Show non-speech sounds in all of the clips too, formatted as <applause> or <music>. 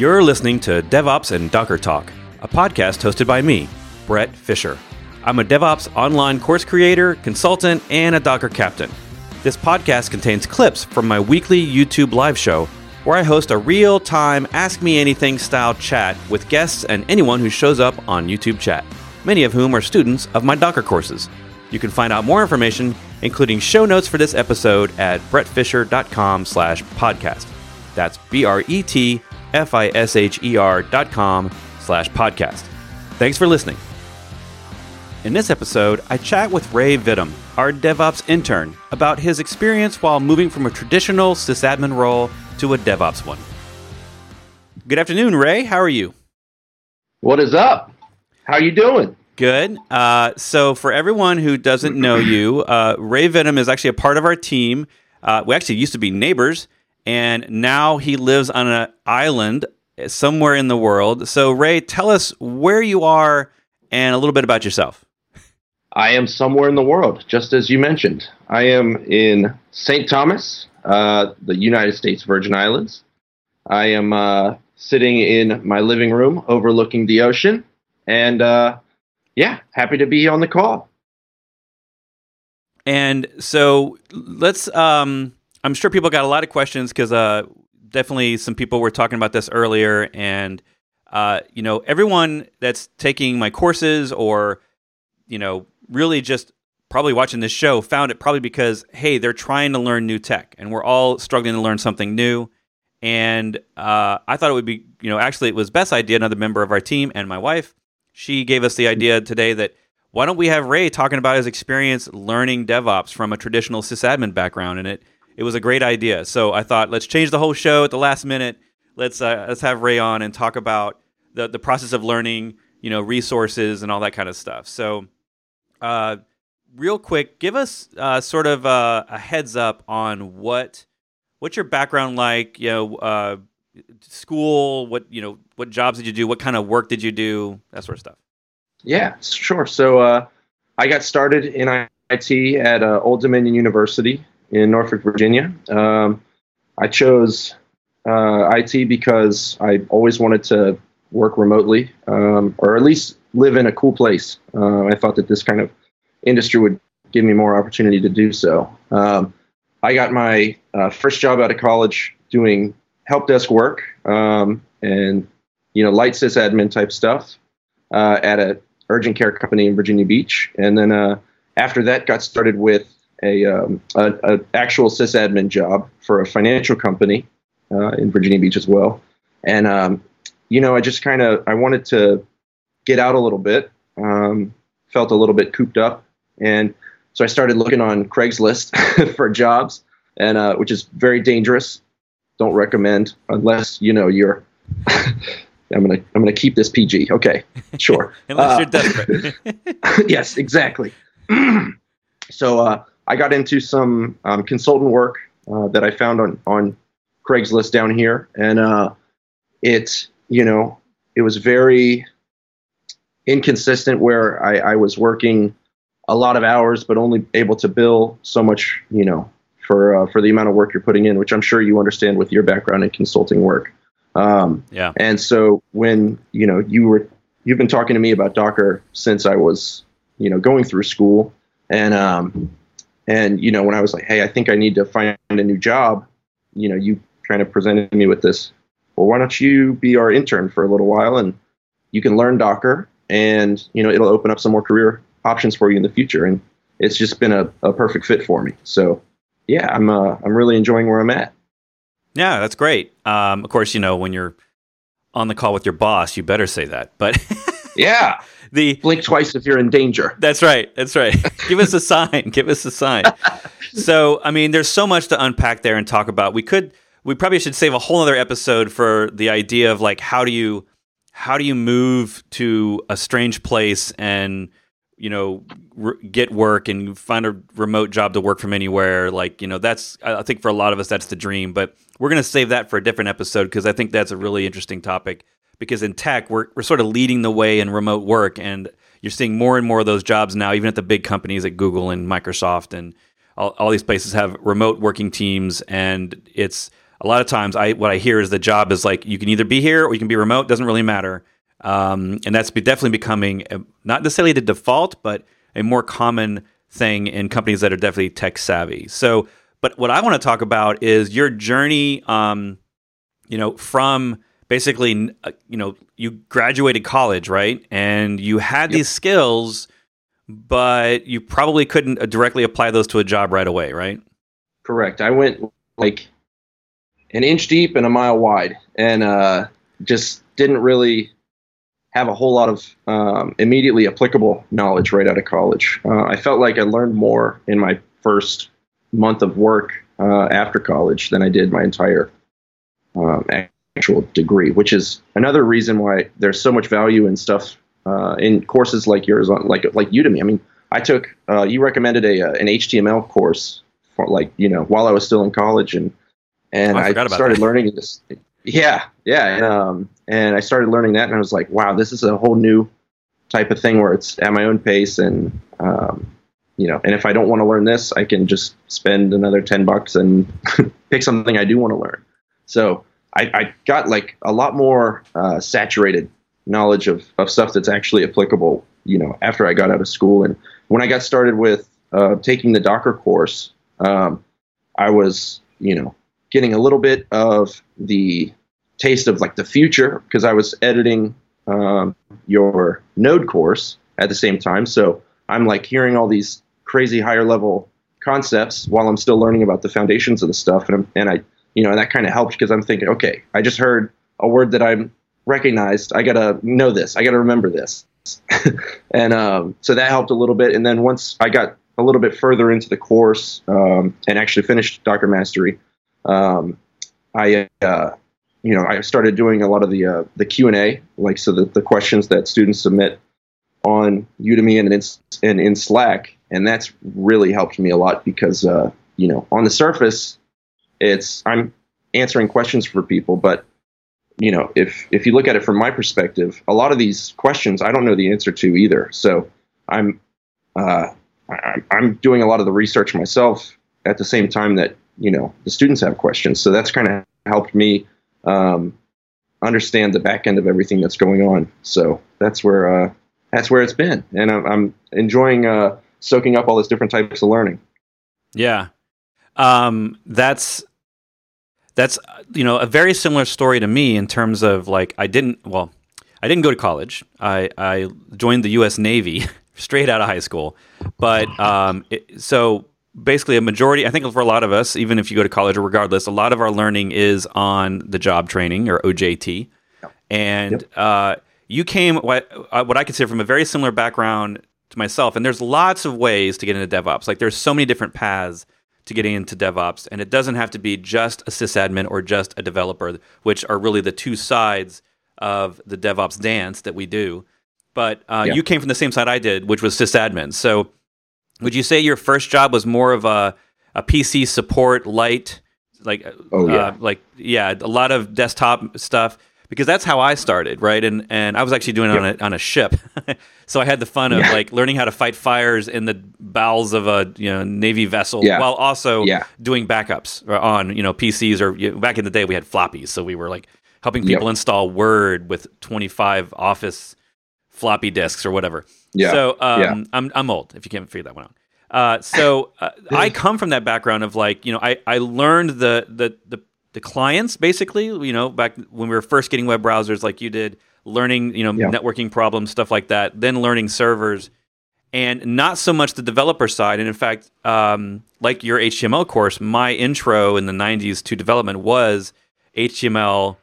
You're listening to DevOps and Docker Talk, a podcast hosted by me, Bret Fisher. I'm a DevOps online course creator, consultant, and a Docker captain. This podcast contains clips from my weekly YouTube live show where I host a real time Ask Me Anything style chat with guests and anyone who shows up on YouTube chat, many of whom are students of my Docker courses. You can find out more information, including show notes for this episode at bretfisher.com slash podcast. That's B-R-E-T F-I-S-H-E-R dot com slash podcast. Thanks for listening. In this episode, I chat with Ray Vittum, our DevOps intern, about his experience while moving from a traditional sysadmin role to a DevOps one. Good afternoon, Ray. How are you? What is up? How are you doing? Good. Uh, so, for everyone who doesn't know you, uh, Ray Vittum is actually a part of our team. Uh, we actually used to be neighbors, and now he lives on an island somewhere in the world. So, Ray, tell us where you are and a little bit about yourself. I am somewhere in the world, just as you mentioned. I am in St. Thomas, uh, the United States Virgin Islands. I am uh, sitting in my living room overlooking the ocean, and uh, yeah, happy to be on the call. And so let's. Um, I'm sure people got a lot of questions because uh, definitely some people were talking about this earlier, and uh, you know, everyone that's taking my courses or you know really just probably watching this show found it probably because hey they're trying to learn new tech and we're all struggling to learn something new. And uh, i thought it would be you know actually it was best idea another member of our team and my wife. She gave us the idea today that why don't we have ray talking about his experience learning devops from a traditional sysadmin background and it it was a great idea so i thought let's change the whole show at the last minute let's uh, let's have ray on and talk about the the process of learning you know resources and all that kind of stuff so uh, real quick, give us uh, sort of uh, a heads up on what what's your background like. You know, uh, school. What you know, what jobs did you do? What kind of work did you do? That sort of stuff. Yeah, sure. So uh, I got started in IT at Old Dominion University in Norfolk, Virginia. Um, I chose uh, IT because I always wanted to work remotely, um, or at least live in a cool place. Uh, I thought that this kind of industry would give me more opportunity to do so. Um, I got my uh, first job out of college doing help desk work um, and you know light sysadmin type stuff uh, at a urgent care company in Virginia Beach, and then uh, after that got started with a, um, a, a, actual sysadmin job for a financial company uh, in Virginia Beach as well. And um, you know, I just kind of I wanted to get out a little bit. Um, felt a little bit cooped up, and so I started looking on Craigslist <laughs> for jobs, and uh, which is very dangerous. Don't recommend unless you know you're. <laughs> I'm gonna I'm gonna keep this PG. Okay, sure. <laughs> unless uh, you're desperate. yes, exactly. <clears throat> so uh, I got into some um, consultant work uh, that I found on on Craigslist down here, and uh, it you know it was very inconsistent where I, I was working a lot of hours but only able to bill so much you know for uh, for the amount of work you're putting in which i'm sure you understand with your background in consulting work. Um, yeah. and so when you know you were you've been talking to me about docker since i was you know going through school. And um and you know when i was like hey i think i need to find a new job you know you kind of presented me with this well why don't you be our intern for a little while and you can learn docker and you know it'll open up some more career options for you in the future. And it's just been a, a perfect fit for me. So yeah, I'm uh, I'm really enjoying where I'm at. Yeah, that's great. Um, of course, you know when you're on the call with your boss, you better say that. But yeah, the blink twice if you're in danger. That's right. That's right. <laughs> Give us a sign. Give us a sign. <laughs> so, I mean, there's so much to unpack there and talk about. We could, we probably should save a whole other episode for the idea of like how do you how do you move to a strange place and you know get work and find a remote job to work from anywhere like you know that's i think for a lot of us that's the dream but we're going to save that for a different episode because i think that's a really interesting topic because in tech we're, we're sort of leading the way in remote work and you're seeing more and more of those jobs now even at the big companies like google and microsoft and all, all these places have remote working teams and it's a lot of times I what I hear is the job is like you can either be here or you can be remote. Doesn't really matter. Um, and that's be definitely becoming a, not necessarily the default, but a more common thing in companies that are definitely tech savvy. So, but what I want to talk about is your journey. Um, you know, from basically, uh, you know, you graduated college, right, and you had yep. these skills, but you probably couldn't uh, directly apply those to a job right away, right? Correct. I went like an inch deep and a mile wide, and uh, just didn't really have a whole lot of um, immediately applicable knowledge right out of college. Uh, I felt like I learned more in my first month of work uh, after college than I did my entire um, actual degree, which is another reason why there's so much value in stuff uh, in courses like yours, on like like Udemy. I mean, I took uh, you recommended a uh, an HTML course for like you know while I was still in college, and and oh, I, I started that. learning this yeah, yeah, and, um, and I started learning that, and I was like, wow, this is a whole new type of thing where it's at my own pace, and um, you know, and if I don't want to learn this, I can just spend another ten bucks and <laughs> pick something I do want to learn. So I, I got like a lot more uh, saturated knowledge of of stuff that's actually applicable. You know, after I got out of school, and when I got started with uh, taking the Docker course, um, I was you know getting a little bit of the taste of like the future because I was editing um, your Node course at the same time. So I'm like hearing all these crazy higher level concepts while I'm still learning about the foundations of the stuff, and I'm, and I you know and that kind of helped because I'm thinking, okay, I just heard a word that I'm recognized. I gotta know this. I gotta remember this. <laughs> and um, so that helped a little bit. And then once I got a little bit further into the course um, and actually finished Docker Mastery, um, I uh, you know I started doing a lot of the uh, the Q and A, like so the, the questions that students submit on Udemy and in, and in Slack, and that's really helped me a lot because uh, you know on the surface, it's I'm answering questions for people, but you know if if you look at it from my perspective, a lot of these questions I don't know the answer to either. So I'm uh, I'm doing a lot of the research myself at the same time that you know the students have questions. So that's kind of helped me um, understand the back end of everything that's going on. So that's where uh, that's where it's been, and I'm, I'm enjoying uh, soaking up all these different types of learning. Yeah, um, that's that's you know a very similar story to me in terms of like I didn't well I didn't go to college. I I joined the U.S. Navy <laughs> straight out of high school, but um, it, so basically a majority i think for a lot of us even if you go to college or regardless a lot of our learning is on the job training or ojt yep. and yep. Uh, you came what, uh, what i consider from a very similar background to myself and there's lots of ways to get into devops like there's so many different paths to getting into devops and it doesn't have to be just a sysadmin or just a developer which are really the two sides of the devops dance that we do but uh, yeah. you came from the same side i did which was sysadmin so would you say your first job was more of a, a PC support light, like oh, yeah. Uh, like yeah, a lot of desktop stuff? Because that's how I started, right? And and I was actually doing it yep. on a on a ship, <laughs> so I had the fun of yeah. like learning how to fight fires in the bowels of a you know navy vessel, yeah. while also doing backups on you know PCs or you know, back in the day we had floppies, so we were like helping people yep. install Word with twenty five Office floppy disks or whatever. Yeah. So um, yeah. I'm I'm old if you can't figure that one out. Uh, so uh, <laughs> I come from that background of like you know I, I learned the, the the the clients basically you know back when we were first getting web browsers like you did learning you know yeah. networking problems stuff like that then learning servers and not so much the developer side and in fact um, like your HTML course my intro in the 90s to development was HTML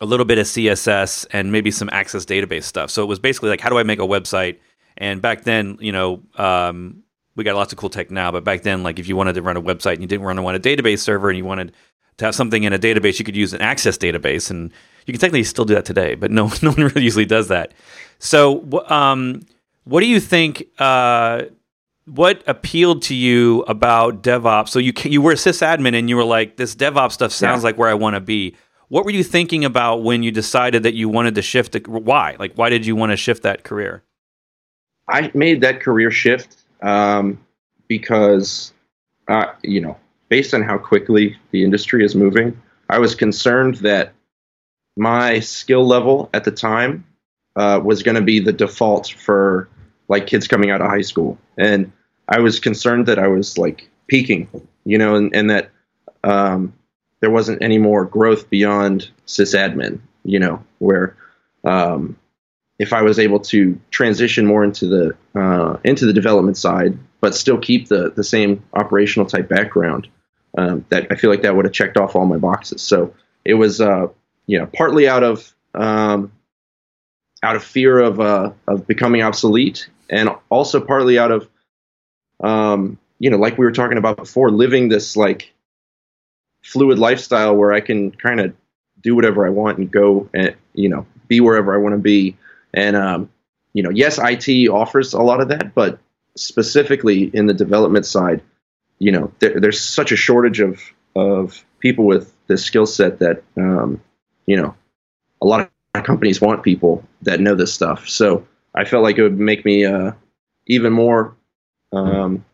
a little bit of CSS and maybe some access database stuff. So it was basically like, how do I make a website? And back then, you know, um, we got lots of cool tech now, but back then, like if you wanted to run a website and you didn't run on a database server and you wanted to have something in a database, you could use an access database, and you can technically still do that today, but no, <laughs> no one really usually does that. So, um, what do you think? Uh, what appealed to you about DevOps? So you you were a sysadmin and you were like, this DevOps stuff sounds yeah. like where I want to be. What were you thinking about when you decided that you wanted to shift? The, why? Like, why did you want to shift that career? I made that career shift um, because, uh, you know, based on how quickly the industry is moving, I was concerned that my skill level at the time uh, was going to be the default for like kids coming out of high school, and I was concerned that I was like peaking, you know, and, and that um, there wasn't any more growth beyond sysadmin, you know, where um, if I was able to transition more into the uh, into the development side, but still keep the the same operational type background, um, that I feel like that would have checked off all my boxes. So it was, uh, you know, partly out of um, out of fear of uh, of becoming obsolete, and also partly out of, um, you know, like we were talking about before, living this like fluid lifestyle where I can kind of do whatever I want and go and you know be wherever I want to be. And um, you know, yes, IT offers a lot of that, but specifically in the development side, you know, there, there's such a shortage of of people with this skill set that um, you know a lot of companies want people that know this stuff. So I felt like it would make me uh, even more um,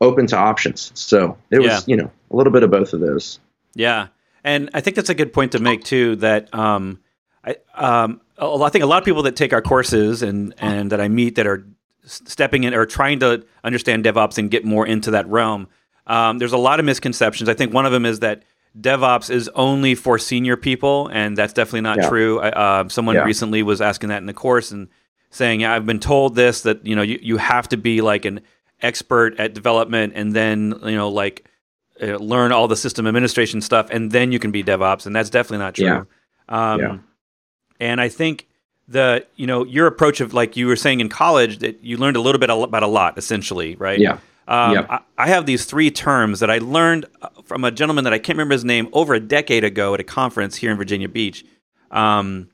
open to options. So it was, yeah. you know, a little bit of both of those. Yeah, and I think that's a good point to make too. That um, I um, I think a lot of people that take our courses and and that I meet that are stepping in or trying to understand DevOps and get more into that realm. Um, there's a lot of misconceptions. I think one of them is that DevOps is only for senior people, and that's definitely not yeah. true. Uh, someone yeah. recently was asking that in the course and saying, yeah, "I've been told this that you know you, you have to be like an expert at development and then you know like uh, learn all the system administration stuff and then you can be DevOps, and that's definitely not true. Yeah. Um, yeah. And I think the you know your approach of like you were saying in college that you learned a little bit about a lot essentially, right? Yeah. Um, I, I, have these three terms that I learned uh, from a gentleman that I can't remember his name over a decade ago at a conference here in Virginia Beach, um,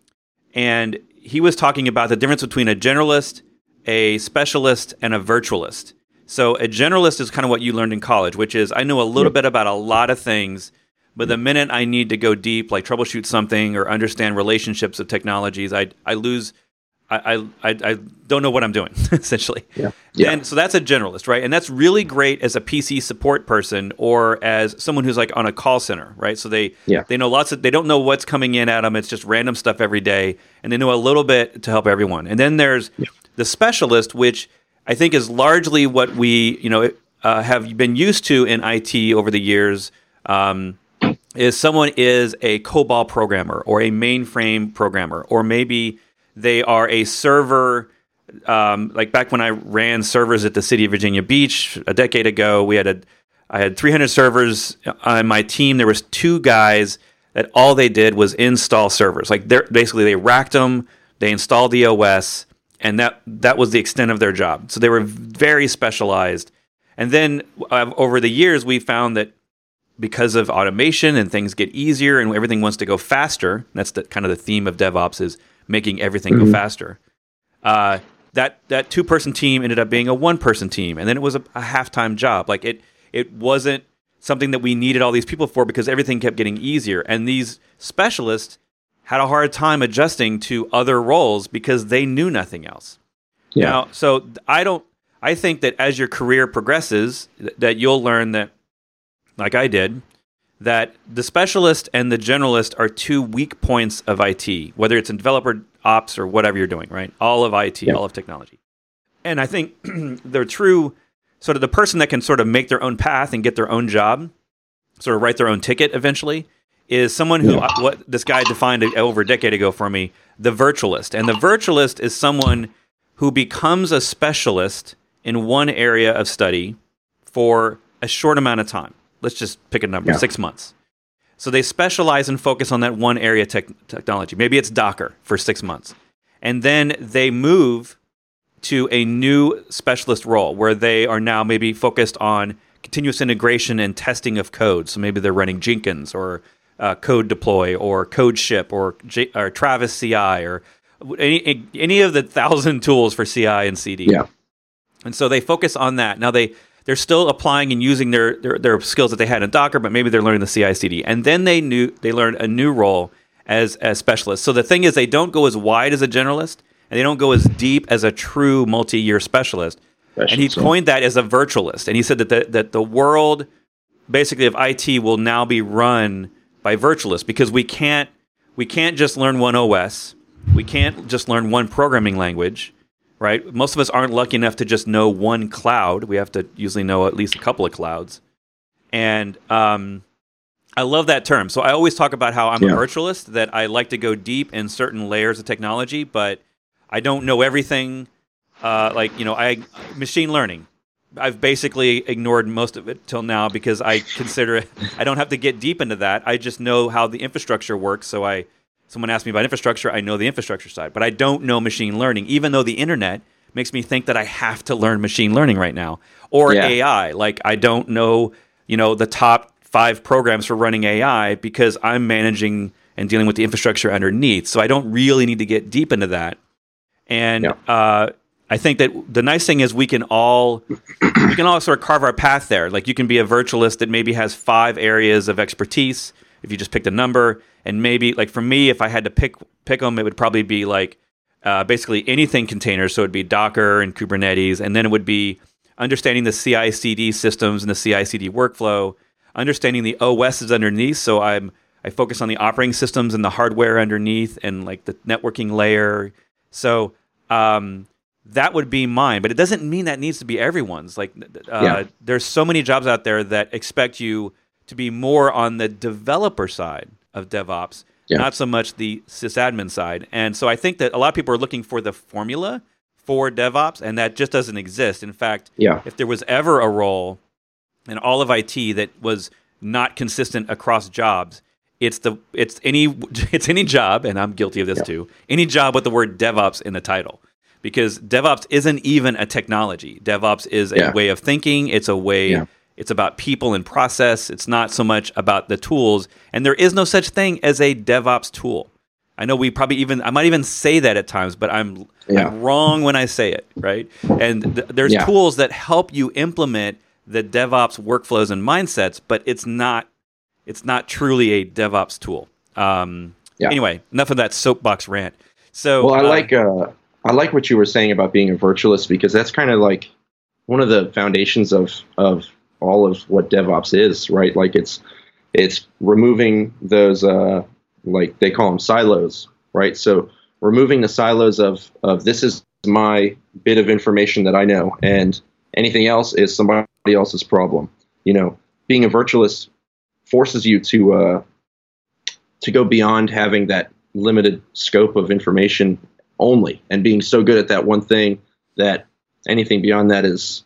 and he was talking about the difference between a generalist, a specialist, and a virtualist. So a generalist is kind of what you learned in college, which is I know a little yep. bit about a lot of things, but the minute I need to go deep, like troubleshoot something or understand relationships of technologies, I I lose. I, I, I don't know what I'm doing <laughs> essentially. Yeah. yeah. And so that's a generalist, right? And that's really great as a PC support person or as someone who's like on a call center, right? So they yeah. they know lots of they don't know what's coming in at them. It's just random stuff every day, and they know a little bit to help everyone. And then there's yeah. the specialist, which I think is largely what we, you know, uh, have been used to in IT over the years. Um, is someone is a COBOL programmer or a mainframe programmer, or maybe they are a server. Um, like back when I ran servers at the city of Virginia Beach a decade ago, we had a I had 300 servers on my team. There was two guys that all they did was install servers. Like they basically they racked them, they installed the OS, and that that was the extent of their job. So they were very specialized. And then uh, over the years, we found that because of automation and things get easier and everything wants to go faster. That's the kind of the theme of DevOps is making everything mm-hmm. go faster. Uh, that that two person team ended up being a one person team, and then it was a, a half time job. Like it it wasn't something that we needed all these people for because everything kept getting easier. And these specialists had a hard time adjusting to other roles because they knew nothing else. Yeah. Now, so I don't. I think that as your career progresses, that you'll learn that, like I did, that the specialist and the generalist are two weak points of IT, whether it's in developer ops or whatever you're doing, right? All of IT, yeah. all of technology. And I think <clears throat> they're true, sort of the person that can sort of make their own path and get their own job, sort of write their own ticket eventually, is someone who yeah. Uh, what this guy defined over a decade ago for me the virtualist and the virtualist is someone who becomes a specialist in one area of study for a short amount of time let's just pick a number yeah. six months so they specialize and focus on that one area tech technology maybe it's docker for six months and then they move to a new specialist role where they are now maybe focused on continuous integration and testing of code so maybe they're running jenkins or uh, CodeDeploy or Codeship or, J- or Travis CI or any any of the thousand tools for CI and CD. Yeah. And so they focus on that. Now they they're still applying and using their, their, their skills that they had in Docker, but maybe they're learning the CI CD. And then they knew they learn a new role as as specialists. So the thing is they don't go as wide as a generalist and they don't go as deep as a true multi-year specialist. and he coined that as a virtualist. And he said that the, that the world basically of IT will now be run by virtualists because we can't we can't just learn one OS. We can't just learn one programming language, right? Most of us aren't lucky enough to just know one cloud. We have to usually know at least a couple of clouds. And um, I love that term. So I always talk about how I'm Yeah. a virtualist, that I like to go deep in certain layers of technology, but I don't know everything. Uh, like, you know, I machine learning. I've basically ignored most of it till now because I consider it, I don't have to get deep into that. I just know how the infrastructure works. So I, someone asked me about infrastructure, I know the infrastructure side, but I don't know machine learning, even though the internet makes me think that I have to learn machine learning right now or Yeah. AI. Like I don't know, you know, the top five programs for running AI because I'm managing and dealing with the infrastructure underneath. So I don't really need to get deep into that. And Yeah. uh, I think that the nice thing is we can all we can all sort of carve our path there. Like you can be a virtualist that maybe has five areas of expertise if you just picked a number, and maybe like for me, if I had to pick pick them, it would probably be like uh, basically anything containers. So it'd be Docker and Kubernetes, and then it would be understanding the CI/CD systems and the CI/CD workflow, understanding the OSs underneath. So I'm I focus on the operating systems and the hardware underneath, and like the networking layer. So um, that would be mine, but it doesn't mean that needs to be everyone's. Like, uh, Yeah. there's so many jobs out there that expect you to be more on the developer side of DevOps, Yeah. not so much the sysadmin side. And so I think that a lot of people are looking for the formula for DevOps, and that just doesn't exist. In fact, Yeah. if there was ever a role in all of IT that was not consistent across jobs, it's the it's any <laughs> it's any job, and I'm guilty of this Yeah. too. Any job with the word DevOps in the title, because DevOps isn't even a technology. DevOps is a way of thinking. It's a way. It's about people and process. It's not so much about the tools. And there is no such thing as a DevOps tool. I know we probably even I might even say that at times, but I'm, Yeah. I'm wrong when I say it, right? And th- there's Yeah. tools that help you implement the DevOps workflows and mindsets, but it's not it's not truly a DevOps tool. Um, Yeah. Anyway, enough of that soapbox rant. So, Well, I uh, like uh, I like what you were saying about being a virtualist because that's kind of like one of the foundations of of all of what DevOps is, right? Like it's it's removing those uh, like they call them silos, right? So removing the silos of of this is my bit of information that I know, and anything else is somebody else's problem. You know, being a virtualist forces you to uh, to go beyond having that limited scope of information only and being so good at that one thing that anything beyond that is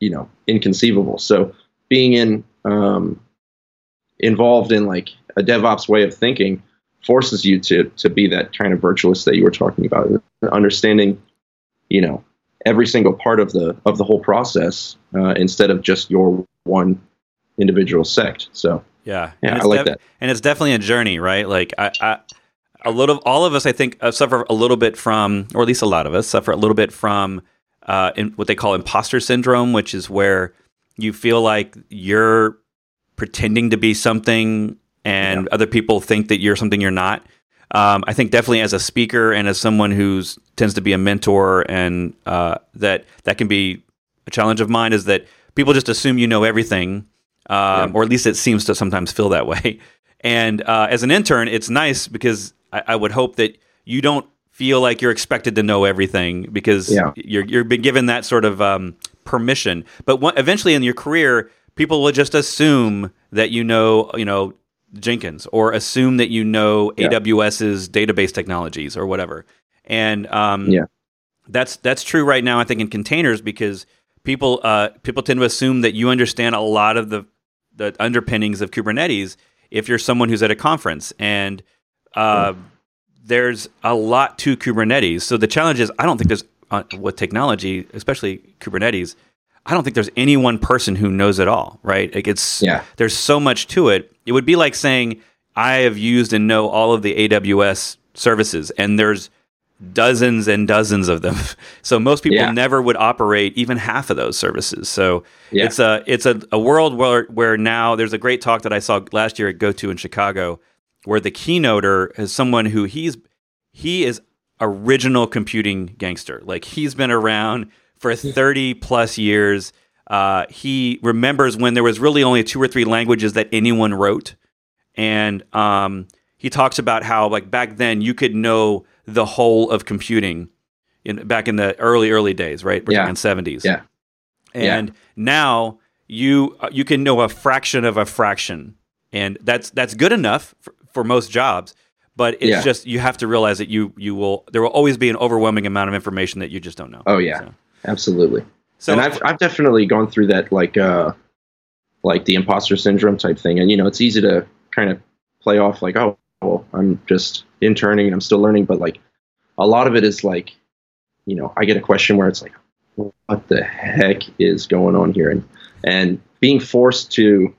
you know inconceivable so being in um, involved in like a devops way of thinking forces you to to be that kind of virtualist that you were talking about understanding you know every single part of the of the whole process uh, instead of just your one individual sect so Yeah, Yeah, and I like that. and it's definitely a journey, right? Like I, I, a little, all of us, I think, uh, suffer a little bit from, or at least a lot of us suffer a little bit from, uh, in what they call imposter syndrome, which is where you feel like you're pretending to be something, and other people think that you're something you're not. Um, I think definitely as a speaker and as someone who's tends to be a mentor, and uh, that that can be a challenge of mine is that people just assume you know everything, um, or at least it seems to sometimes feel that way. <laughs> And uh, as an intern, it's nice because I, I would hope that you don't feel like you're expected to know everything because Yeah. you're you're been given that sort of um, permission. But one, eventually in your career, people will just assume that you know you know Jenkins or assume that you know Yeah. AWS's database technologies or whatever. And um, Yeah. that's that's true right now. I think in containers because people uh, people tend to assume that you understand a lot of the the underpinnings of Kubernetes if you're someone who's at a conference and uh, there's a lot to Kubernetes. So the challenge is I don't think there's uh, with technology, especially Kubernetes. I don't think there's any one person who knows it all, right? Like it's Yeah. there's so much to it. It would be like saying I have used and know all of the AWS services, and there's dozens and dozens of them. <laughs> So most people Yeah. never would operate even half of those services. So Yeah. it's a it's a, a world where where now there's a great talk that I saw last year at GoTo in Chicago, where the keynoter is someone who he's he is original computing gangster. Like he's been around for 30 plus years. Uh, he remembers when there was really only two or three languages that anyone wrote, and um, he talks about how like back then you could know the whole of computing in back in the early early days, right? We're Yeah. talking seventies. Yeah. And now you uh, you can know a fraction of a fraction, and that's that's good enough for, for most jobs. But it's Yeah. just you have to realize that you you will there will always be an overwhelming amount of information that you just don't know. Oh yeah, So, absolutely. so and I've I've definitely gone through that like uh like the imposter syndrome type thing. And you know, it's easy to kind of play off like, oh well, I'm just interning and I'm still learning, but like a lot of it is like, you know, I get a question where it's like, what the heck is going on here? And and being forced to,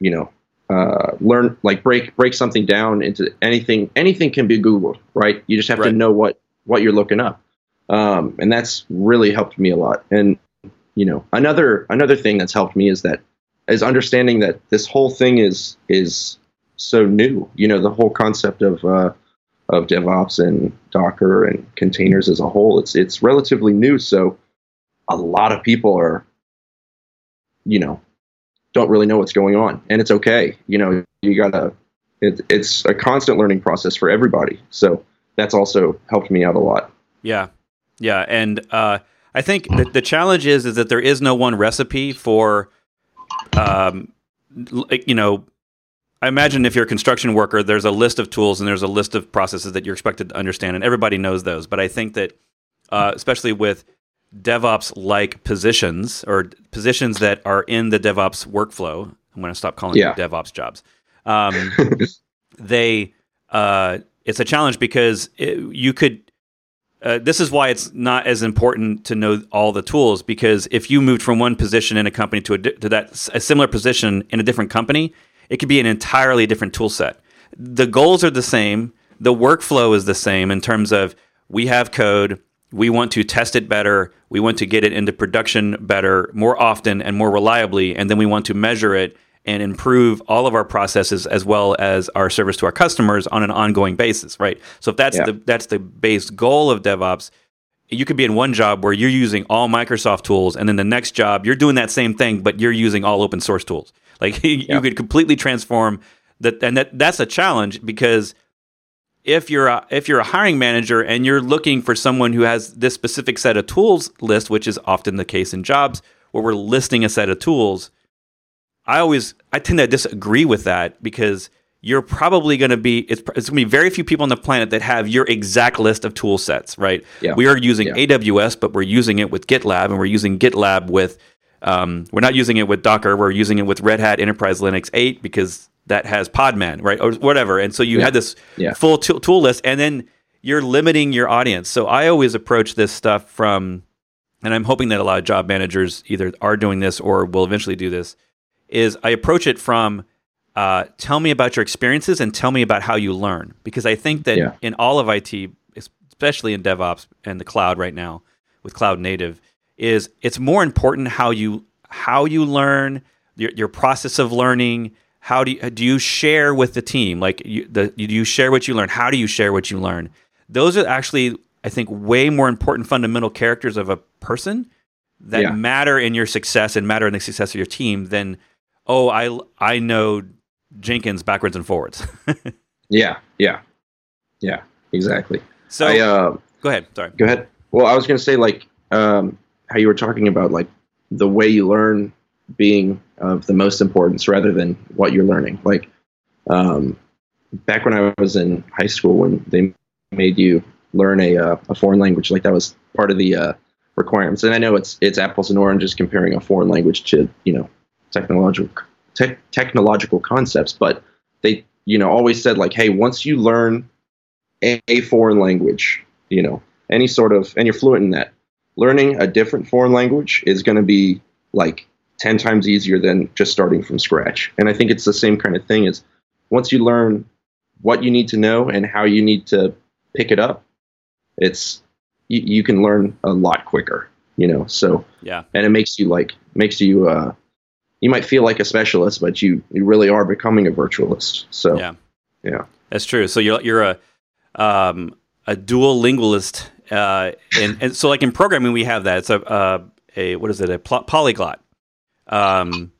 you know, uh, learn like break break something down into anything anything can be googled right? You just have to know what what you're looking up. Um, and that's really helped me a lot. And you know another another thing that's helped me is that is understanding that this whole thing is is so new. You know the whole concept of uh, of DevOps and Docker and containers as a whole it's it's relatively new. So a lot of people are you know don't really know what's going on. And it's okay. You know you gotta it, it's a constant learning process for everybody. So that's also helped me out a lot. Yeah, yeah, and uh, I think the, the challenge is is that there is no one recipe for, um, you know, I imagine if you're a construction worker, there's a list of tools and there's a list of processes that you're expected to understand, and everybody knows those. But I think that, uh, especially with DevOps like positions or positions that are in the DevOps workflow, I'm going to stop calling Yeah. them DevOps jobs. Um, <laughs> they uh, it's a challenge because it, you could uh, this is why it's not as important to know all the tools because if you moved from one position in a company to a, to that a similar position in a different company it could be an entirely different tool set the goals are the same the workflow is the same in terms of we have code we want to test it better we want to get it into production better more often and more reliably and then we want to measure it and improve all of our processes as well as our service to our customers on an ongoing basis right so if that's Yeah. the that's the base goal of devops you could be in one job where you're using all Microsoft tools, and then the next job you're doing that same thing, but you're using all open source tools. Like <laughs> you Yeah. could completely transform that, and that that's a challenge because if you're a, if you're a hiring manager and you're looking for someone who has this specific set of tools list, which is often the case in jobs where we're listing a set of tools, I always I tend to disagree with that because you're probably going to be it's, it's going to be very few people on the planet that have your exact list of tool sets, right? Yeah. We are using Yeah. AWS, but we're using it with GitLab, and we're using GitLab with um, we're not using it with Docker. We're using it with Red Hat Enterprise Linux 8 because that has Podman, right, or whatever. And so you Yeah. had this Yeah. full tool, tool list, and then you're limiting your audience. So I always approach this stuff from, and I'm hoping that a lot of job managers either are doing this or will eventually do this. Is I approach it from uh, tell me about your experiences and tell me about how you learn because I think that Yeah. in all of IT, especially in DevOps and the cloud right now with cloud native, is it's more important how you how you learn your, your process of learning. How do you, do you share with the team? Like you, the, do you share what you learn? How do you share what you learn? Those are actually, I think, way more important fundamental characters of a person that Yeah. matter in your success and matter in the success of your team than oh I I know Jenkins backwards and forwards. <laughs> Yeah, yeah, yeah, exactly. so I uh, go ahead. Sorry. go ahead. Well, I was going to say like um, how you were talking about like the way you learn being of the most importance rather than what you're learning. Like um, back when I was in high school, when they made you learn a uh, a foreign language, like that was part of the uh, requirements. And I know it's it's apples and oranges comparing a foreign language to you know technological te- technological concepts, but they you know always said like, hey, once you learn a, a foreign language, you know, any sort of, and you're fluent in that, learning a different foreign language is going to be like 10 times easier than just starting from scratch. And I think it's the same kind of thing is once you learn what you need to know and how you need to pick it up, it's, you, you can learn a lot quicker, you know, so, Yeah. and it makes you like, makes you, uh, you might feel like a specialist, but you, you really are becoming a virtualist. So, Yeah. yeah. That's true. So you're you're a um, a dual linguist, uh, and, and so like in programming we have that. It's a uh, a what is it a polyglot, um,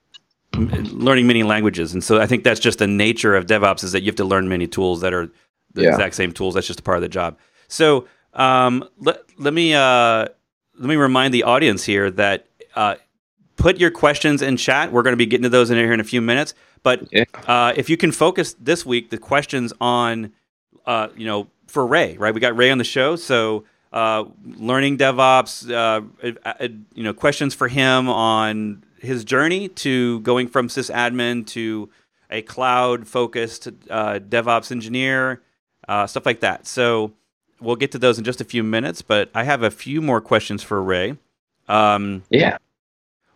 learning many languages, and so I think that's just the nature of DevOps is that you have to learn many tools that are the Yeah. exact same tools. That's just a part of the job. So um, let let me uh, let me remind the audience here that uh, put your questions in chat. We're going to be getting to those in here in a few minutes. But Yeah. uh, if you can focus this week the questions on, uh, you know, for Ray, right? We got Ray on the show, so uh, learning DevOps, uh, you know, questions for him on his journey to going from sysadmin to a cloud-focused uh, DevOps engineer, uh, stuff like that. So we'll get to those in just a few minutes. But I have a few more questions for Ray. Um, Yeah.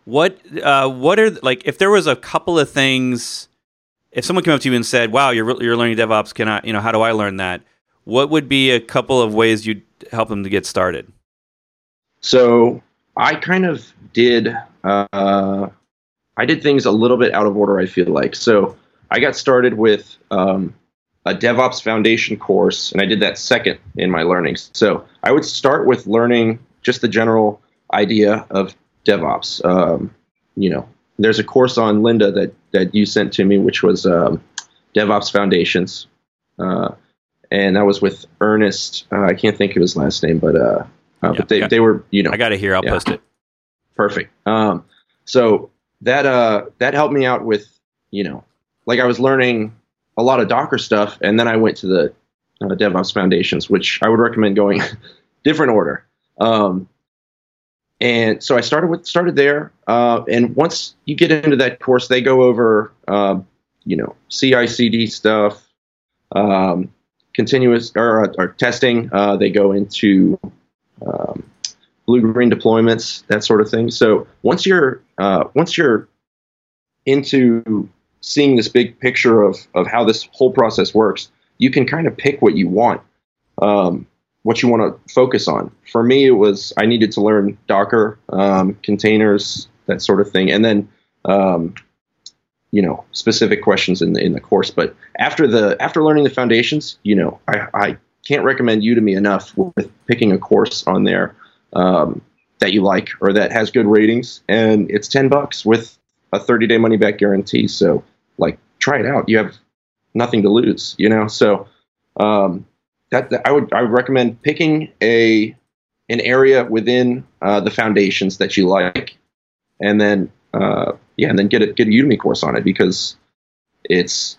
what uh, what are like if there was a couple of things if someone came up to you and said, "Wow, you're you're learning DevOps, can I, you know, how do I learn that?" What would be a couple of ways you'd help them to get started? So I kind of did. Uh, I did things a little bit out of order. I feel like so. I got started with um, a DevOps foundation course, and I did that second in my learnings. So I would start with learning just the general idea of DevOps. Um, you know, there's a course on Lynda that that you sent to me, which was um, DevOps Foundations, uh, and that was with Ernest. Uh, I can't think of his last name, but uh, uh, Yeah, but they, got- they were you know I got it here. I'll Yeah. post it. Perfect. Um, so that uh, that helped me out with you know, like I was learning a lot of Docker stuff, and then I went to the uh, DevOps Foundations, which I would recommend going <laughs> different order. Um, and so I started with started there, uh, and once you get into that course, they go over uh, you know CI/CD stuff, um, continuous or, or testing. Uh, they go into um, blue green deployments, that sort of thing. So once you're uh, once you're into seeing this big picture of of how this whole process works, you can kind of pick what you want, um, what you want to focus on. For me, it was I needed to learn Docker, um, containers, that sort of thing, and then. Um, you know specific questions in the in the course but after the after learning the foundations you know i i can't recommend udemy enough with picking a course on there um, that you like or that has good ratings and it's 10 bucks with a 30 day money back guarantee. So like try it out. You have nothing to lose you know? So um, that, that i would i would recommend picking a an area within uh, the foundations that you like and then uh, yeah and then get a get a udemy course on it because it's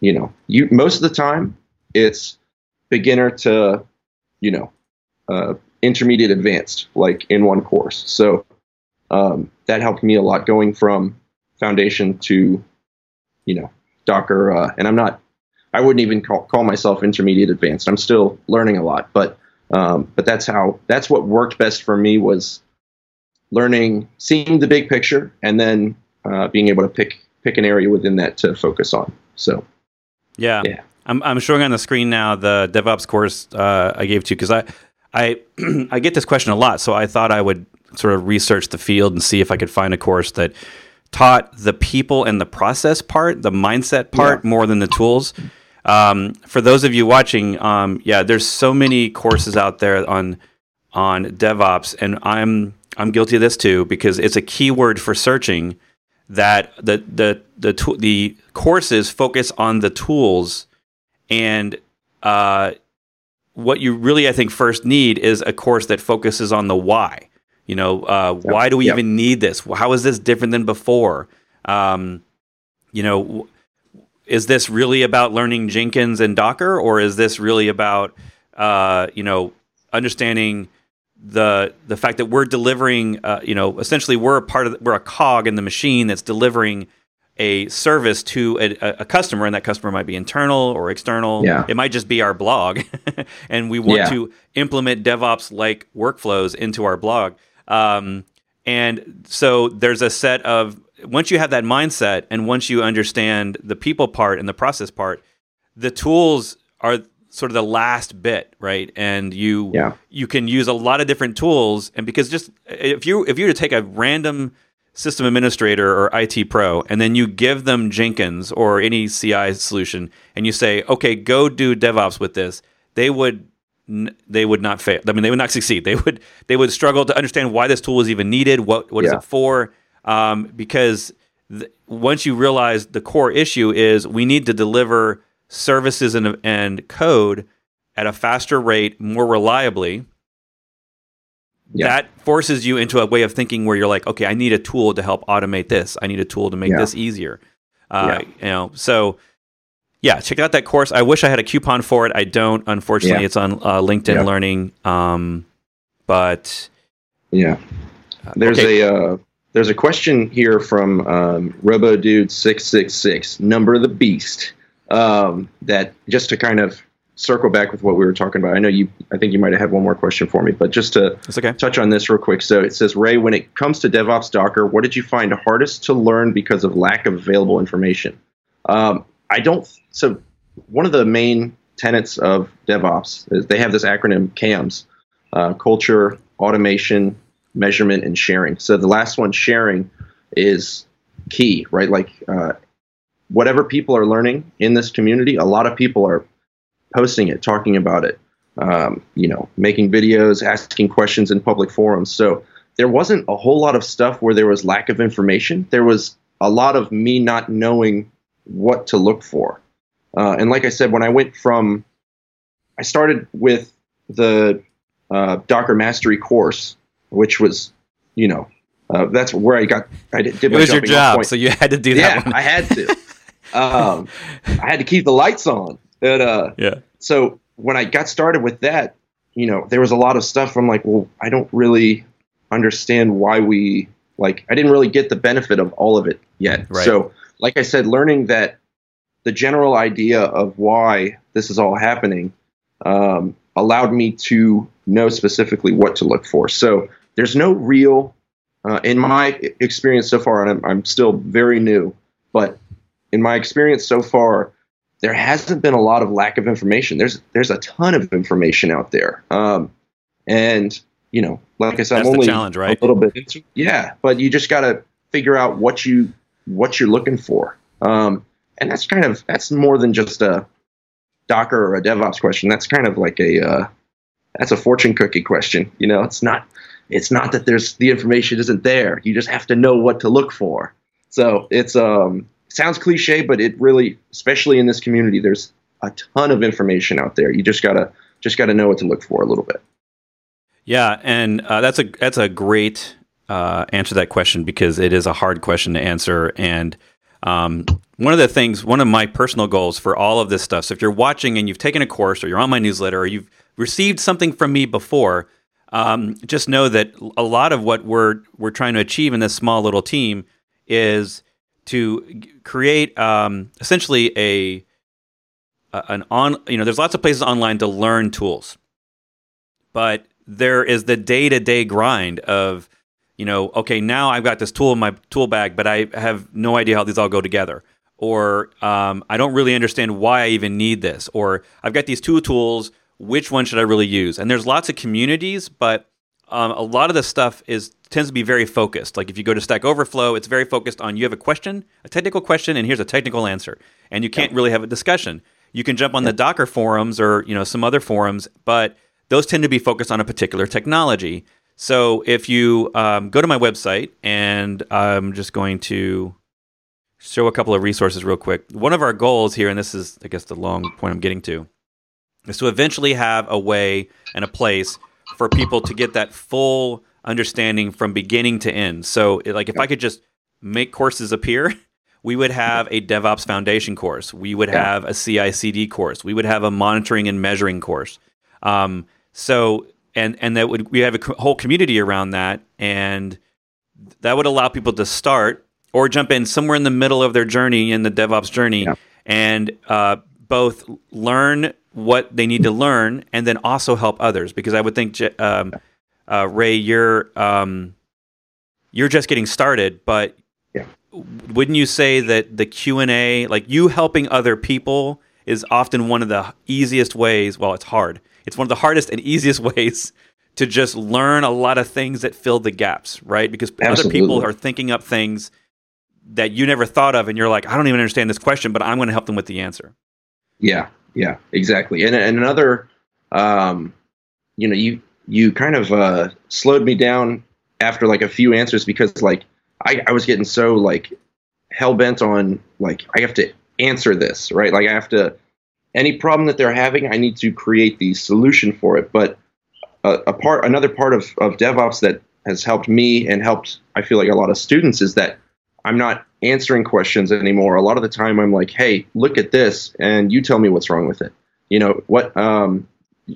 you know you most of the time it's beginner to you know uh, intermediate advanced like in one course so um, that helped me a lot going from foundation to you know docker uh, and i'm not i wouldn't even call, call myself intermediate advanced i'm still learning a lot but um, but that's how that's what worked best for me was learning seeing the big picture and then uh, being able to pick pick an area within that to focus on so Yeah. Yeah. I'm, I'm showing on the screen now the DevOps course uh, I gave to you because I I <clears throat> I get this question a lot, so I thought I would sort of research the field and see if I could find a course that taught the people and the process part, the mindset part, more than the tools. Um, for those of you watching, um, yeah, there's so many courses out there on on DevOps, and I'm I'm guilty of this too because it's a keyword for searching that the the the tool the courses focus on the tools and uh, what you really I think first need is a course that focuses on the why. You know, uh, why do we Yep. even need this? How is this different than before? Um, you know, is this really about learning Jenkins and Docker, or is this really about uh, you know understanding the the fact that we're delivering, uh, you know, essentially we're a part of the, we're a cog in the machine that's delivering a service to a, a- customer, and that customer might be internal or external. Yeah. It might just be our blog, <laughs> and we want Yeah. to implement DevOps like workflows into our blog. Um, and so there's a set of once you have that mindset, and once you understand the people part and the process part, the tools are sort of the last bit, right? And you Yeah. you can use a lot of different tools, and because just if you if you were to take a random system administrator or IT pro, and then you give them Jenkins or any CI solution, and you say, okay, go do DevOps with this, they would they would not fail. I mean, they would not succeed. They would they would struggle to understand why this tool was even needed. What what yeah. is it for? Um, because th- once you realize the core issue is we need to deliver services and, and code at a faster rate, more reliably. Yeah. That forces you into a way of thinking where you're like, okay, I need a tool to help automate this. I need a tool to make yeah. this easier. Uh, yeah. You know, so yeah, check out that course. I wish I had a coupon for it. I don't. Unfortunately, it's on uh, LinkedIn. Learning. Um, but yeah, there's okay. a uh, there's a question here from um, RoboDude six six six, number of the beast. Um, that just to kind of circle back with what we were talking about. I know you. I think you might have had one more question for me, but just to okay. touch on this real quick. So it says, Ray, when it comes to DevOps Docker, what did you find hardest to learn because of lack of available information? Um, I don't. So one of the main tenets of DevOps is they have this acronym CAMS: uh, culture, automation, measurement, and sharing. So the last one, sharing, is key, right? Like uh, whatever people are learning in this community, a lot of people are posting it, talking about it, um, you know, making videos, asking questions in public forums. So there wasn't a whole lot of stuff where there was lack of information. There was a lot of me not knowing what to look for. Uh, and like I said, when I went from, I started with the uh, Docker Mastery course, which was, you know, uh, that's where I got. I did. did it was your job, so you had to do that. Yeah, I had to. <laughs> um, I had to keep the lights on. And, uh, yeah. So when I got started with that, you know, there was a lot of stuff. I'm like, well, I don't really understand why we like. I didn't really get the benefit of all of it yet. Right. So like I said, learning that the general idea of why this is all happening um, allowed me to know specifically what to look for. So there's no real, uh, in my experience so far, and I'm, I'm, still very new, but in my experience so far, there hasn't been a lot of lack of information. There's there's a ton of information out there, um, and you know, like I said, That's I'm only challenge, right? a little bit. Yeah, but you just got to figure out what you what you're looking for. Um, and that's kind of that's more than just a Docker or a DevOps question. That's kind of like a uh, that's a fortune cookie question. You know, it's not it's not that there's the information isn't there. You just have to know what to look for. So it's um sounds cliche, but it really, especially in this community, there's a ton of information out there. You just gotta just gotta know what to look for a little bit. Yeah, and uh, that's a that's a great uh, answer to that question because it is a hard question to answer. And um, one of the things, one of my personal goals for all of this stuff. So if you're watching and you've taken a course, or you're on my newsletter, or you've received something from me before, um, just know that a lot of what we're we're trying to achieve in this small little team is to create um, essentially a an on you know there's lots of places online to learn tools but there is the day-to-day grind of you know, okay, now I've got this tool in my tool bag, but I have no idea how these all go together. Or um, I don't really understand why I even need this. Or I've got these two tools. Which one should I really use? And there's lots of communities, but um, a lot of this stuff is tends to be very focused. Like if you go to Stack Overflow, it's very focused on you have a question, a technical question, and here's a technical answer, and you can't really have a discussion. You can jump on the Docker forums or you know some other forums, but those tend to be focused on a particular technology. So if you um, go to my website, and I'm just going to show a couple of resources real quick. One of our goals here, and this is, I guess, the long point I'm getting to, is to eventually have a way and a place for people to get that full understanding from beginning to end. So, like, if I could just make courses appear, we would have a DevOps Foundation course. We would have a CI/CD course. We would have a monitoring and measuring course. Um, so and and that would we have a whole community around that, and that would allow people to start or jump in somewhere in the middle of their journey in the DevOps journey, yeah. and uh, both learn what they need to learn and then also help others. Because I would think, um, uh, Ray, you're um, you're just getting started, but yeah. wouldn't you say that the Q and A, like you helping other people, is often one of the easiest ways? Well, it's hard it's one of the hardest and easiest <laughs> ways to just learn a lot of things that fill the gaps, right? Because Absolutely. other people are thinking up things that you never thought of, and you're like, I don't even understand this question, but I'm going to help them with the answer. Yeah, yeah, exactly. And, and another um, you know, you you kind of uh, slowed me down after like a few answers because like I, I was getting so like hell bent on like I have to answer this right. Like I have to any problem that they're having, I need to create the solution for it. But a, a part, another part of of DevOps that has helped me and helped I feel like a lot of students is that I'm not answering questions anymore. A lot of the time, I'm like, "Hey, look at this, and you tell me what's wrong with it." You know what? Um,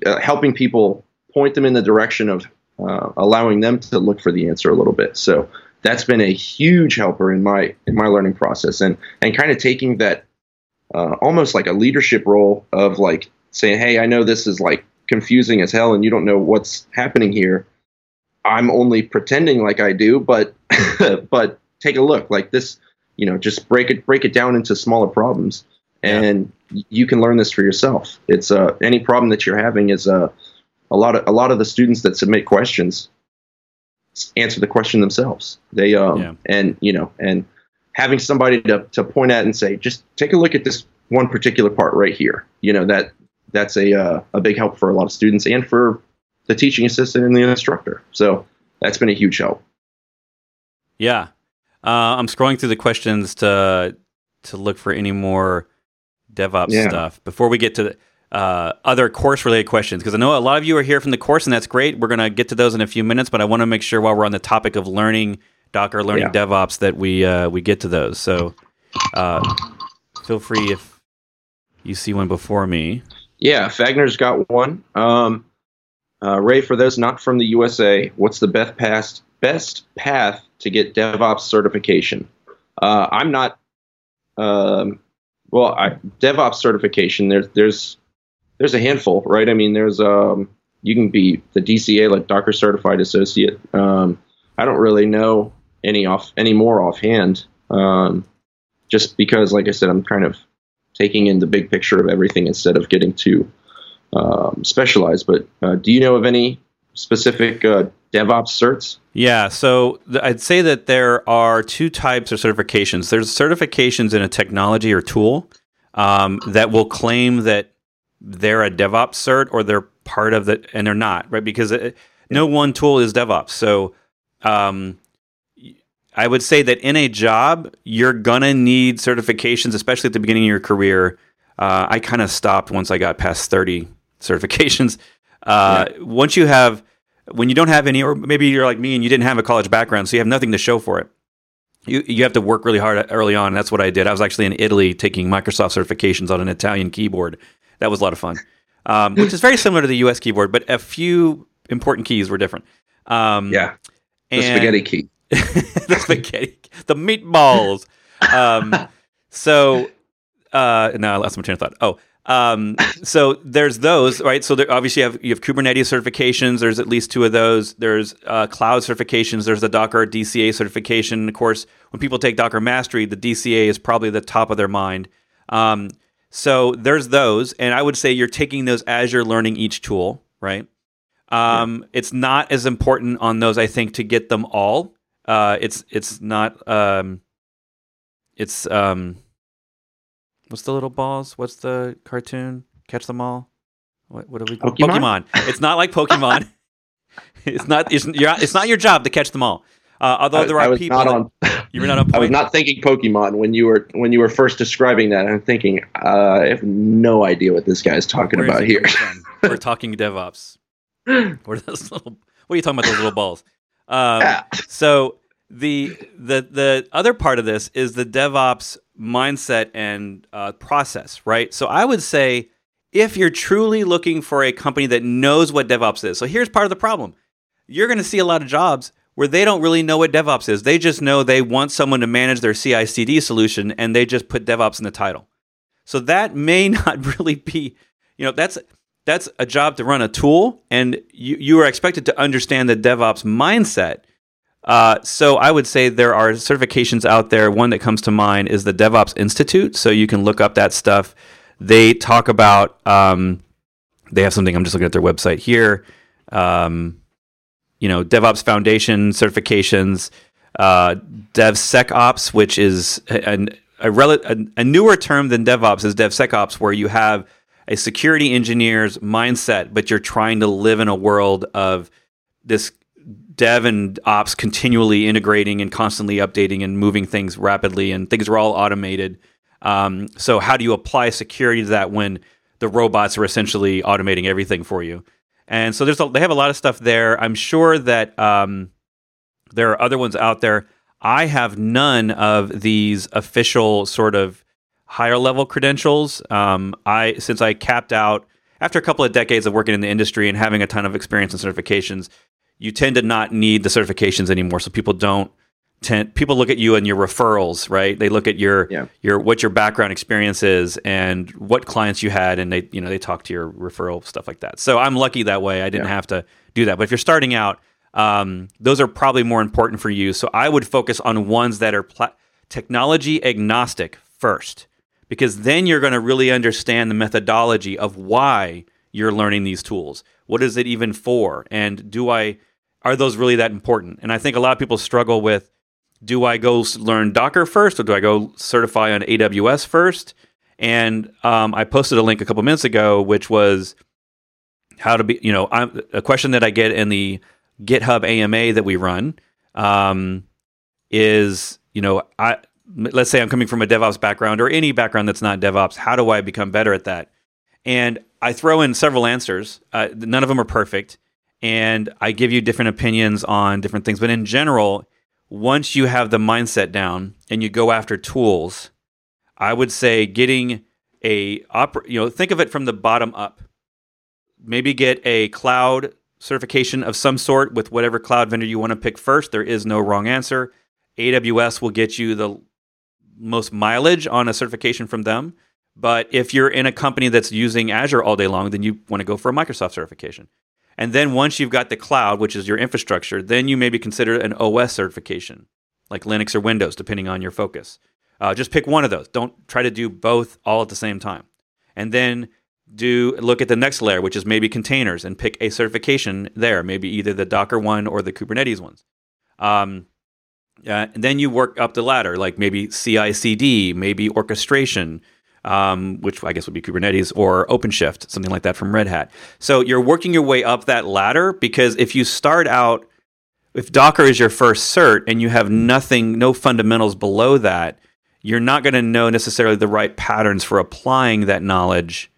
uh, helping people point them in the direction of uh, allowing them to look for the answer a little bit. So that's been a huge helper in my in my learning process, and and kind of taking that uh, almost like a leadership role of like saying, "Hey, I know this is like confusing as hell, and you don't know what's happening here." I'm only pretending like I do, but <laughs> but take a look like this. You know, just break it break it down into smaller problems, and yeah. you can learn this for yourself. It's uh, any problem that you're having is uh, a lot of a lot of the students that submit questions answer the question themselves. They um yeah. and you know and having somebody to to point at and say just take a look at this one particular part right here. You know that that's a uh, a big help for a lot of students and for the teaching assistant and the instructor. So that's been a huge help. Yeah, uh, I'm scrolling through the questions to to look for any more DevOps yeah. stuff before we get to the uh, other course related questions because I know a lot of you are here from the course and that's great. We're going to get to those in a few minutes, but I want to make sure while we're on the topic of learning Docker, learning yeah. DevOps, that we uh, we get to those. So uh, feel free if you see one before me. Yeah, Fagner's got one. Um, uh, Ray, for those not from the USA, what's the best path best path to get DevOps certification? Uh, I'm not. Um, well, I, DevOps certification. There's there's there's a handful, right? I mean, there's um, you can be the DCA, like Docker Certified Associate. Um, I don't really know any off any more offhand, um, just because, like I said, I'm kind of taking in the big picture of everything instead of getting too um, specialized. But uh, do you know of any specific uh, DevOps certs? Yeah, so th- I'd say that there are two types of certifications. There's certifications in a technology or tool um, that will claim that they're a DevOps cert or they're part of the, and they're not, right? Because it, no one tool is DevOps. So, um, I would say that in a job, you're gonna need certifications, especially at the beginning of your career. Uh, I kind of stopped once I got past 30 certifications. Uh, yeah. Once you have, when you don't have any, or maybe you're like me and you didn't have a college background, so you have nothing to show for it. You, you have to work really hard early on. That's what I did. I was actually in Italy taking Microsoft certifications on an Italian keyboard that was a lot of fun, um, which is very similar to the US keyboard, but a few important keys were different. Um, yeah, the <laughs> spaghetti key, the spaghetti, the meatballs. Um, <laughs> so uh, now I lost my train of thought. Oh. Um, so there's those, right? So there, obviously you have you have Kubernetes certifications. There's at least two of those. There's uh, cloud certifications. There's the Docker DCA certification. Of course, when people take Docker Mastery, the DCA is probably the top of their mind. Um, so there's those, and I would say you're taking those as you're learning each tool, right? Um, yeah. It's not as important on those, I think, to get them all. Uh, it's it's not. Um, it's um, what's the little balls? What's the cartoon? Catch them all. What what are we? Pokemon. Pokemon. it's not like Pokemon. <laughs> it's not. It's, it's not your job to catch them all. Uh, although there are people, on, <laughs> you were not on point. I was not thinking Pokemon when you were when you were first describing that. I'm thinking uh, I have no idea what this guy's talking Where about here. <laughs> we're talking DevOps. What are those little? What are you talking about? Those little balls. Um, yeah. So the the the other part of this is the DevOps mindset and uh, process, right? So I would say if you're truly looking for a company that knows what DevOps is, so here's part of the problem: you're going to see a lot of jobs where they don't really know what DevOps is. They just know they want someone to manage their CI CD solution and they just put DevOps in the title. So that may <laughs> not really be, you know, that's that's a job to run a tool and you, you are expected to understand the DevOps mindset. Uh, so I would say there are certifications out there. One that comes to mind is the DevOps Institute. So you can look up that stuff. They talk about, um, they have something, I'm just looking at their website here. Um, you know DevOps Foundation certifications, uh, DevSecOps, which is a, a, a, a, newer term than DevOps is DevSecOps, where you have a security engineer's mindset, but you're trying to live in a world of this dev and ops continually integrating and constantly updating and moving things rapidly, and things are all automated. Um, so, how do you apply security to that when the robots are essentially automating everything for you? And so, there's a, they have a lot of stuff there. I'm sure that um, there are other ones out there. I have none of these official sort of higher level credentials. Um, I since I capped out after a couple of decades of working in the industry and having a ton of experience and certifications, you tend to not need the certifications anymore. So people don't tend people look at you and your referrals, right? They look at your yeah. your what your background experience is and what clients you had, and they you know they talk to your referral stuff like that. So I'm lucky that way. I didn't yeah. have to do that. But if you're starting out um, those are probably more important for you. So I would focus on ones that are pla- technology agnostic first, because then you're going to really understand the methodology of why you're learning these tools. What is it even for? And do I are those really that important? And I think a lot of people struggle with do I go learn Docker first or do I go certify on AWS first? And um, I posted a link a couple minutes ago, which was how to be, you know, I'm, a question that I get in the GitHub AMA that we run um, is, you know, I let's say I'm coming from a DevOps background or any background that's not DevOps. How do I become better at that? And I throw in several answers. Uh, none of them are perfect, and I give you different opinions on different things. But in general, once you have the mindset down and you go after tools, I would say getting a oper- you know think of it from the bottom up. Maybe get a cloud certification of some sort with whatever cloud vendor you want to pick first. There is no wrong answer. AWS will get you the most mileage on a certification from them. But if you're in a company that's using Azure all day long, then you want to go for a Microsoft certification. And then once you've got the cloud, which is your infrastructure, then you maybe consider an OS certification, like Linux or Windows, depending on your focus. Uh, just pick one of those. Don't try to do both all at the same time. And then do look at the next layer, which is maybe containers, and pick a certification there, maybe either the Docker one or the Kubernetes ones. Um, uh, and then you work up the ladder, like maybe CI/CD, maybe orchestration, um, which I guess would be Kubernetes or OpenShift, something like that from Red Hat. So you're working your way up that ladder because if you start out, if Docker is your first cert and you have nothing, no fundamentals below that, you're not going to know necessarily the right patterns for applying that knowledge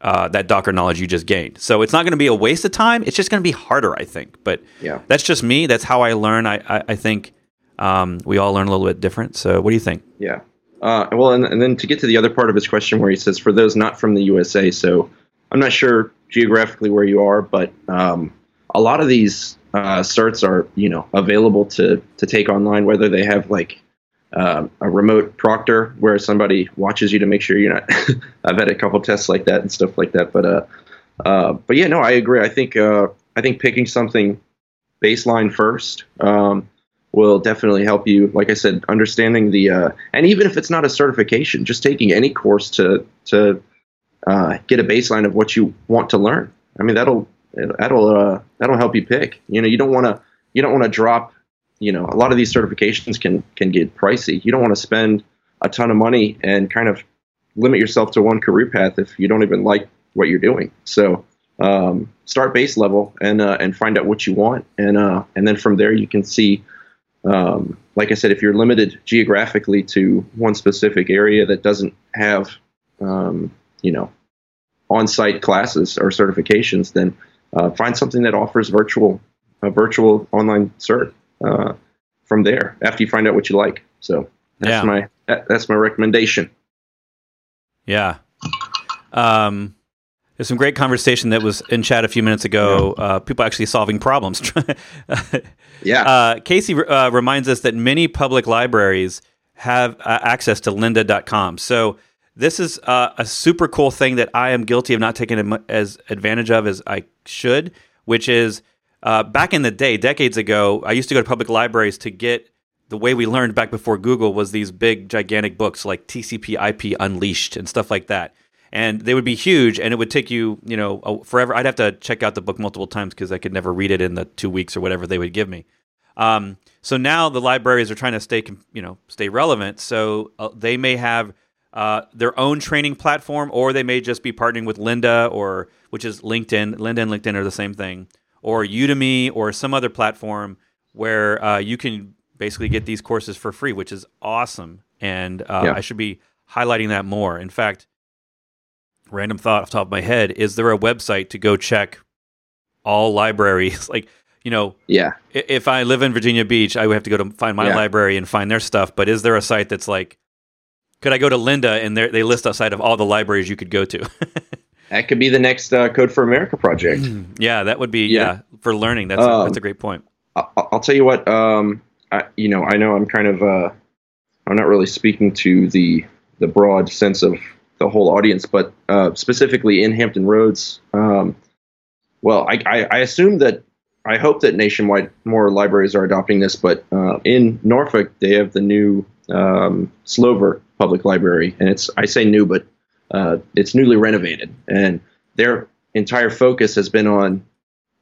uh, that Docker knowledge you just gained. So it's not going to be a waste of time. It's just going to be harder, I think. But yeah, that's just me. That's how I learn. I I, I think um, we all learn a little bit different. So what do you think? Yeah. Uh, well, and, and then to get to the other part of his question, where he says, for those not from the USA, so I'm not sure geographically where you are, but um, a lot of these uh, certs are, you know, available to to take online, whether they have like uh, a remote proctor where somebody watches you to make sure you're not. <laughs> I've had a couple tests like that and stuff like that, but uh, uh, but yeah, no, I agree. I think uh, I think picking something baseline first um, will definitely help you. Like I said, understanding the uh, and even if it's not a certification, just taking any course to to uh, get a baseline of what you want to learn. I mean, that'll that'll uh, that'll help you pick. You know, you don't want to you don't want to drop you know, a lot of these certifications can can get pricey. You don't want to spend a ton of money and kind of limit yourself to one career path if you don't even like what you're doing. So um, start base level and uh, and find out what you want, and uh, and then from there you can see. Um, like I said, if you're limited geographically to one specific area that doesn't have, um, you know, on-site classes or certifications, then uh, find something that offers virtual, a virtual online cert uh, from there after you find out what you like. So that's yeah. my that, that's my recommendation. Yeah. Um, there's some great conversation that was in chat a few minutes ago. Uh, people actually solving problems. <laughs> yeah. Uh, Casey uh, reminds us that many public libraries have uh, access to lynda.com. So this is uh, a super cool thing that I am guilty of not taking as advantage of as I should, which is uh, back in the day, decades ago, I used to go to public libraries to get the way we learned back before Google was these big, gigantic books like TCP/IP Unleashed and stuff like that. And they would be huge, and it would take you, you know, forever. I'd have to check out the book multiple times because I could never read it in the two weeks or whatever they would give me. Um, so now the libraries are trying to stay, you know, stay relevant. So uh, they may have uh, their own training platform, or they may just be partnering with Lynda, or which is LinkedIn. Lynda and LinkedIn are the same thing, or Udemy, or some other platform where uh, you can basically get these courses for free, which is awesome. And uh, Yeah. I should be highlighting that more. In fact, random thought off the top of my head: is there a website to go check all libraries? <laughs> like, you know, Yeah. if I live in Virginia Beach, I would have to go to find my Yeah. library and find their stuff. But is there a site that's like, could I go to Lynda and they they list a site of all the libraries you could go to? <laughs> That could be the next uh, Code for America project. yeah, that would be yeah, Yeah. for learning. That's a, Um, that's a great point. I- I'll tell you what. Um, I, you know, I know I'm kind of. Uh, I'm not really speaking to the the broad sense of the whole audience, but uh, specifically in Hampton Roads. Um, well, I, I, I assume that I hope that nationwide more libraries are adopting this, but uh, in Norfolk they have the new um, Slover Public Library, and it's I say new, but uh, it's newly renovated, and their entire focus has been on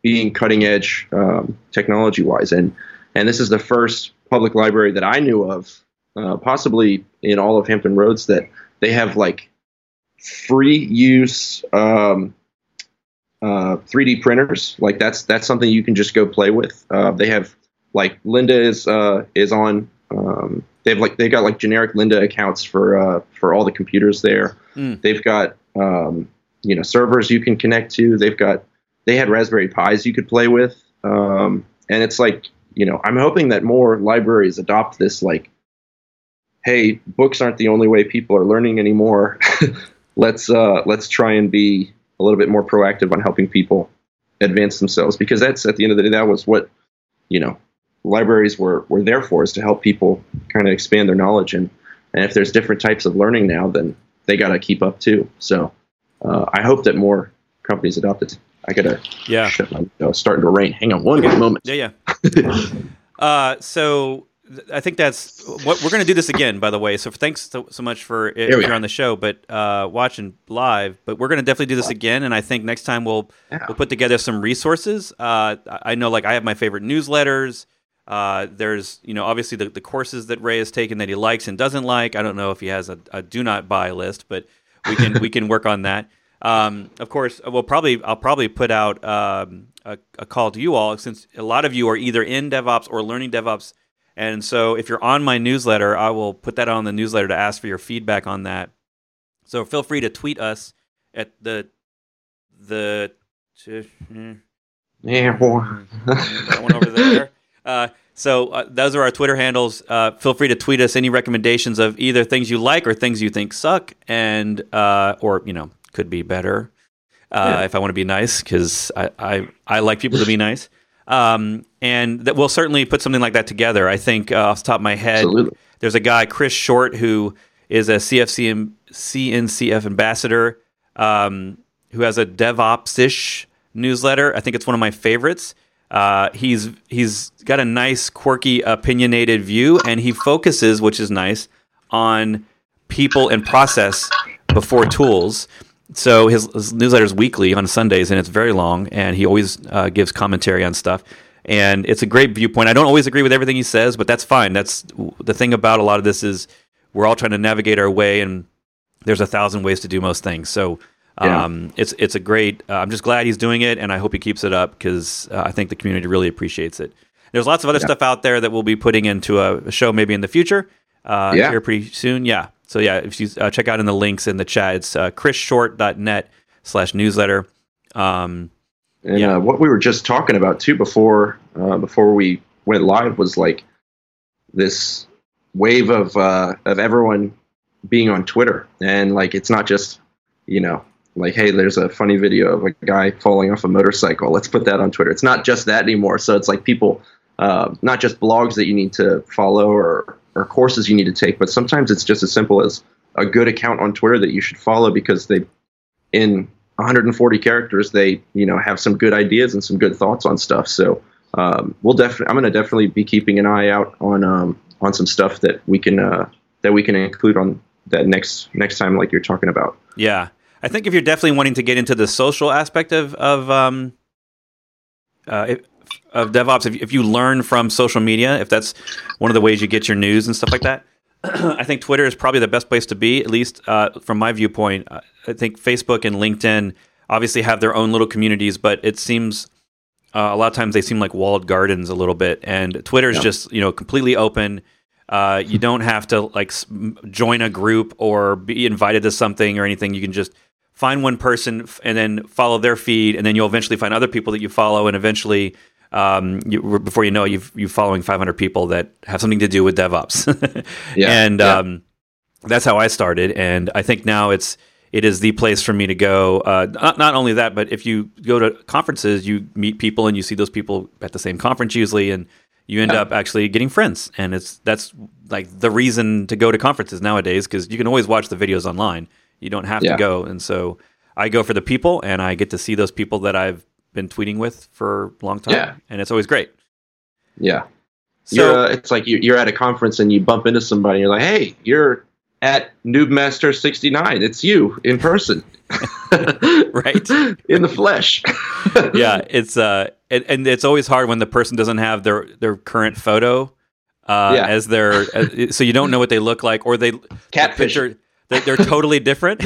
being cutting edge um, technology wise, and and this is the first public library that I knew of, uh, possibly in all of Hampton Roads, that they have like free use um, uh, 3D printers. Like that's that's something you can just go play with. Uh, they have like Lynda is uh, is on. Um, they have like they got like generic Lynda accounts for uh, for all the computers there. Mm. They've got um, you know servers you can connect to. They've got they had Raspberry Pis you could play with, um, and it's like you know I'm hoping that more libraries adopt this like, hey, books aren't the only way people are learning anymore. <laughs> let's uh, let's try and be a little bit more proactive on helping people advance themselves because that's at the end of the day that was what you know libraries were were there for is to help people kind of expand their knowledge and and if there's different types of learning now then they got to keep up too so uh, I hope that more companies adopt it. I gotta Yeah. shut my. It's starting to rain. Hang on one Okay. moment. Yeah, yeah. <laughs> uh, so I think that's what we're going to do this again. By the way, so thanks so, so much for if There we you're are. on the show, but uh, watching live. But we're going to definitely do this again, and I think next time we'll Yeah. we'll put together some resources. Uh, I I know, like I have my favorite newsletters. Uh, there's, you know, obviously the, the courses that Ray has taken that he likes and doesn't like. I don't know if he has a, a do not buy list, but we can we can work on that. Um, of course, we'll probably I'll probably put out um, a, a call to you all since a lot of you are either in DevOps or learning DevOps, and so if you're on my newsletter, I will put that on the newsletter to ask for your feedback on that. So feel free to tweet us at the the. Yeah, boy. <laughs> that one over there. Uh, so uh, those are our Twitter handles. Uh, feel free to tweet us any recommendations of either things you like or things you think suck, and uh, or you know could be better. Uh, Yeah. If I want to be nice, because I, I I like people to be nice, um, and that we'll certainly put something like that together. I think uh, off the top of my head, Absolutely. there's a guy Chris Short who is a CFC and CNCF ambassador um, who has a DevOps ish newsletter. I think it's one of my favorites. Uh, he's he's got a nice, quirky, opinionated view, and he focuses, which is nice, on people and process before tools. So his, his newsletter is weekly on Sundays, and it's very long, and he always uh, gives commentary on stuff. And it's a great viewpoint. I don't always agree with everything he says, but that's fine. That's the thing about a lot of this is we're all trying to navigate our way, and there's a thousand ways to do most things. So Yeah. um, it's it's a great. Uh, I'm just glad he's doing it, and I hope he keeps it up because uh, I think the community really appreciates it. There's lots of other Yeah. stuff out there that we'll be putting into a, a show maybe in the future. Uh, Yeah. here pretty soon. Yeah. So yeah, if you uh, check out in the links in the chat, it's uh, chrisshort.net slash newsletter. Um, And Yeah. uh, what we were just talking about too before uh, before we went live was like this wave of uh, of everyone being on Twitter, and like it's not just you know like hey, there's a funny video of a guy falling off a motorcycle. Let's put that on Twitter. It's not just that anymore. So it's like people, uh, not just blogs that you need to follow or or courses you need to take, but sometimes it's just as simple as a good account on Twitter that you should follow because they in 140 characters, they you know have some good ideas and some good thoughts on stuff. So um, we'll definitely, I'm going to definitely be keeping an eye out on um, on some stuff that we can uh, that we can include on that next next time, like you're talking about. Yeah, I think if you're definitely wanting to get into the social aspect of of um, uh, of DevOps, if, if you learn from social media, if that's one of the ways you get your news and stuff like that, <clears throat> I think Twitter is probably the best place to be, at least uh, from my viewpoint. I think Facebook and LinkedIn obviously have their own little communities, but it seems uh, a lot of times they seem like walled gardens a little bit. And Twitter is yeah. just you know completely open. Uh, you don't have to like join a group or be invited to something or anything. You can just find one person and then follow their feed, and then you'll eventually find other people that you follow, and eventually, um, you, before you know, it, you've you're following 500 people that have something to do with DevOps. <laughs> yeah, and yeah. Um, that's how I started, and I think now it's it is the place for me to go. Uh, not, not only that, but if you go to conferences, you meet people and you see those people at the same conference usually, and you end yeah. up actually getting friends. And it's that's like the reason to go to conferences nowadays because you can always watch the videos online. You don't have yeah. to go. And so I go for the people, and I get to see those people that I've been tweeting with for a long time. Yeah. and it's always great. Yeah. So uh, it's like you're at a conference and you bump into somebody. and You're like, "Hey, you're at Noobmaster 69. It's you in person. <laughs> right. <laughs> in the flesh. <laughs> yeah, it's uh and, and, it's always hard when the person doesn't have their their current photo uh yeah. as their uh, so you don't know what they look like or they catfish they're, they're totally different.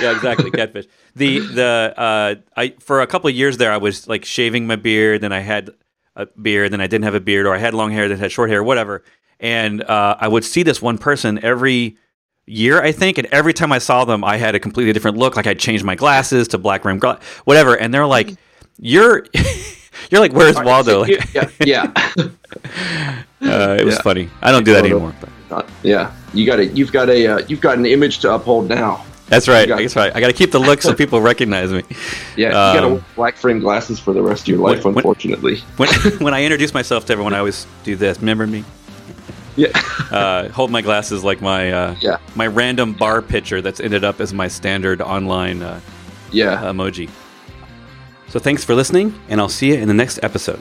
Yeah, exactly. Catfish. The the uh I for a couple of years there I was like shaving my beard, then I had a beard, then I didn't have a beard, or I had long hair, then had short hair, whatever and uh, I would see this one person every year, I think, and every time I saw them, I had a completely different look. Like I changed my glasses to black rim, gla- whatever, and they're like, "You're." <laughs> You're like, where's Waldo? Like, <laughs> yeah, yeah. uh, it was yeah. funny. I don't do that anymore. But. Uh, yeah, you got a, you've got a, uh, you've got an image to uphold now. That's right. Got, That's right. I got to keep the look so people recognize me. Yeah, you got to um, wear black frame glasses for the rest of your life. When, unfortunately, when, <laughs> when I introduce myself to everyone, I always do this. Remember me? Yeah. <laughs> uh, hold my glasses like my uh, yeah. my random bar picture that's ended up as my standard online uh, yeah emoji. So thanks for listening, and I'll see you in the next episode.